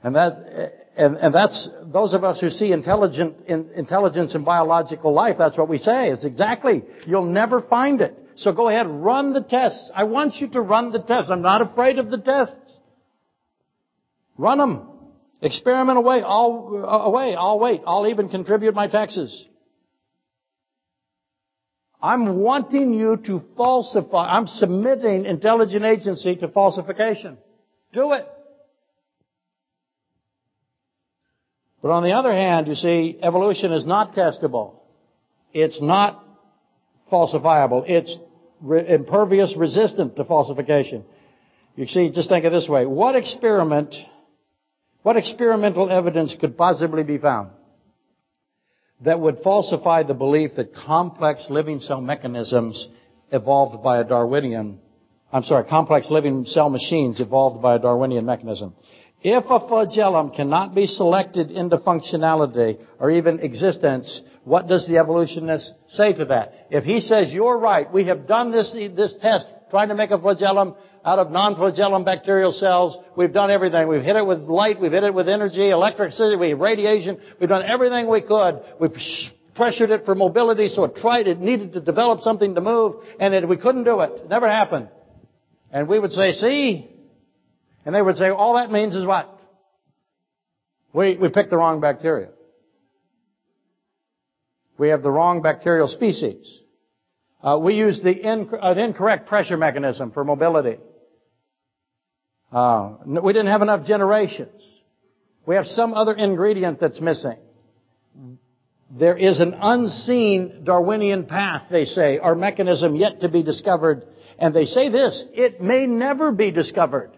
And that, and, and that's, those of us who see intelligent, in, intelligence in biological life, that's what we say. It's exactly, you'll never find it. So go ahead, run the tests. I want you to run the tests. I'm not afraid of the tests. Run them. Experiment away. I'll, uh, away. I'll wait. I'll even contribute my taxes. I'm wanting you to falsify. I'm submitting intelligent agency to falsification. Do it. But on the other hand, you see, evolution is not testable. It's not falsifiable. It's re- impervious resistant to falsification. You see, just think of this way. What experiment what experimental evidence could possibly be found that would falsify the belief that complex living cell mechanisms evolved by a Darwinian, I'm sorry, complex living cell machines evolved by a Darwinian mechanism? If a flagellum cannot be selected into functionality or even existence, what does the evolutionist say to that? If he says, you're right, we have done this, this test trying to make a flagellum, out of non-flagellum bacterial cells. We've done everything. We've hit it with light. We've hit it with energy, electricity, we radiation. We've done everything we could. We've pressured it for mobility, so it tried, it needed to develop something to move, and it, we couldn't do it. It never happened. And we would say, see? And they would say, all that means is what? We, we picked the wrong bacteria. We have the wrong bacterial species. Uh, we use the inc- an incorrect pressure mechanism for mobility. Uh, we didn't have enough generations. We have some other ingredient that's missing. There is an unseen Darwinian path, they say, or mechanism yet to be discovered. And they say this, it may never be discovered.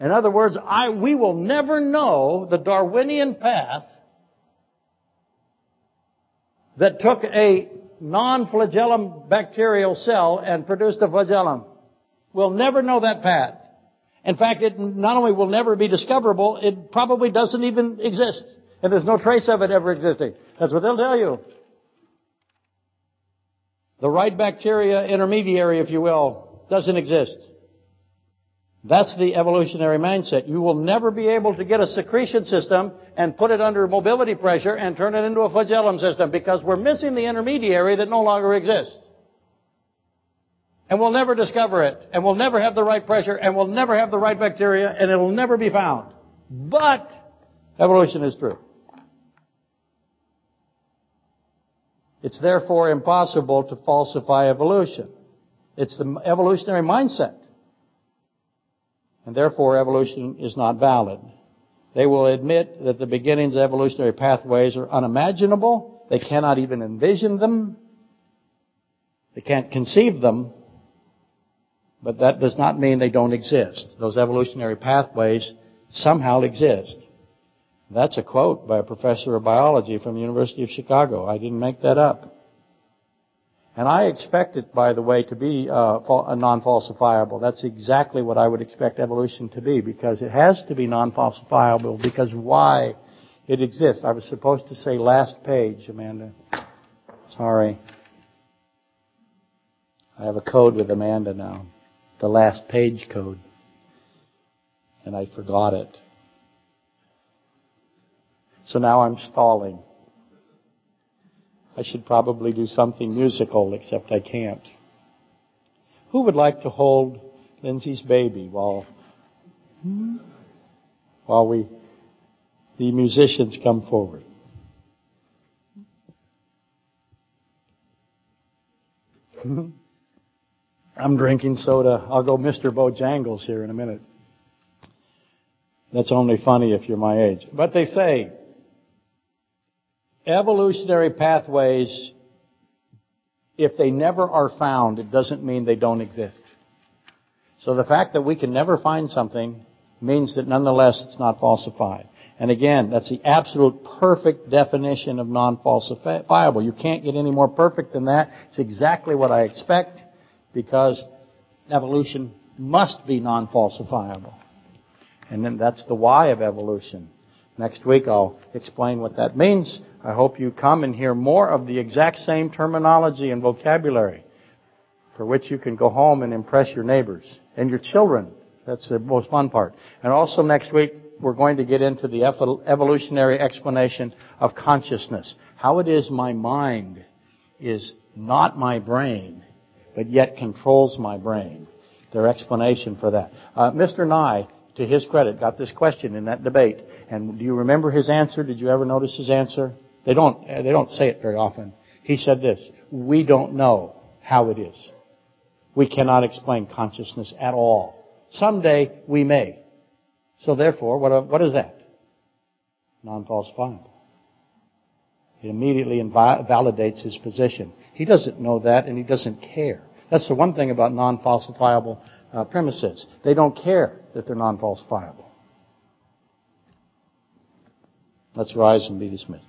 In other words, I, we will never know the Darwinian path that took a non-flagellum bacterial cell and produced a flagellum. We'll never know that path. In fact, it not only will never be discoverable, it probably doesn't even exist. And there's no trace of it ever existing. That's what they'll tell you. The right bacteria intermediary, if you will, doesn't exist. That's the evolutionary mindset. You will never be able to get a secretion system and put it under mobility pressure and turn it into a flagellum system because we're missing the intermediary that no longer exists. And we'll never discover it. And we'll never have the right pressure. And we'll never have the right bacteria. And it'll never be found. But evolution is true. It's therefore impossible to falsify evolution. It's the evolutionary mindset. And therefore evolution is not valid. They will admit that the beginnings of evolutionary pathways are unimaginable. They cannot even envision them. They can't conceive them. But that does not mean they don't exist. Those evolutionary pathways somehow exist. That's a quote by a professor of biology from the University of Chicago. I didn't make that up. And I expect it, by the way, to be uh, non-falsifiable. That's exactly what I would expect evolution to be, because it has to be non-falsifiable, because why it exists. I was supposed to say last page, Amanda. Sorry. I have a code with Amanda now. The last page code. And I forgot it. So now I'm stalling. I should probably do something musical, except I can't. Who would like to hold Lindsay's baby while while we the musicians come forward? Hmm? I'm drinking soda. I'll go Mr. Bojangles here in a minute. That's only funny if you're my age. But they say evolutionary pathways, if they never are found, it doesn't mean they don't exist. So the fact that we can never find something means that nonetheless it's not falsified. And again, that's the absolute perfect definition of non-falsifiable. You can't get any more perfect than that. It's exactly what I expect because evolution must be non-falsifiable. And then that's the why of evolution. Next week I'll explain what that means. I hope you come and hear more of the exact same terminology and vocabulary for which you can go home and impress your neighbors and your children. That's the most fun part. And also next week we're going to get into the evolutionary explanation of consciousness. How it is my mind is not my brain, but yet controls my brain. Their explanation for that. Uh, Mr. Nye to his credit, got this question in that debate. And do you remember his answer? Did you ever notice his answer? They don't, they don't say it very often. He said this, we don't know how it is. We cannot explain consciousness at all. Someday we may. So therefore, what, what is that? Non-falsifiable. It immediately validates his position. He doesn't know that and he doesn't care. That's the one thing about non-falsifiable uh, premises. They don't care that they're non-falsifiable. Let's rise and be dismissed.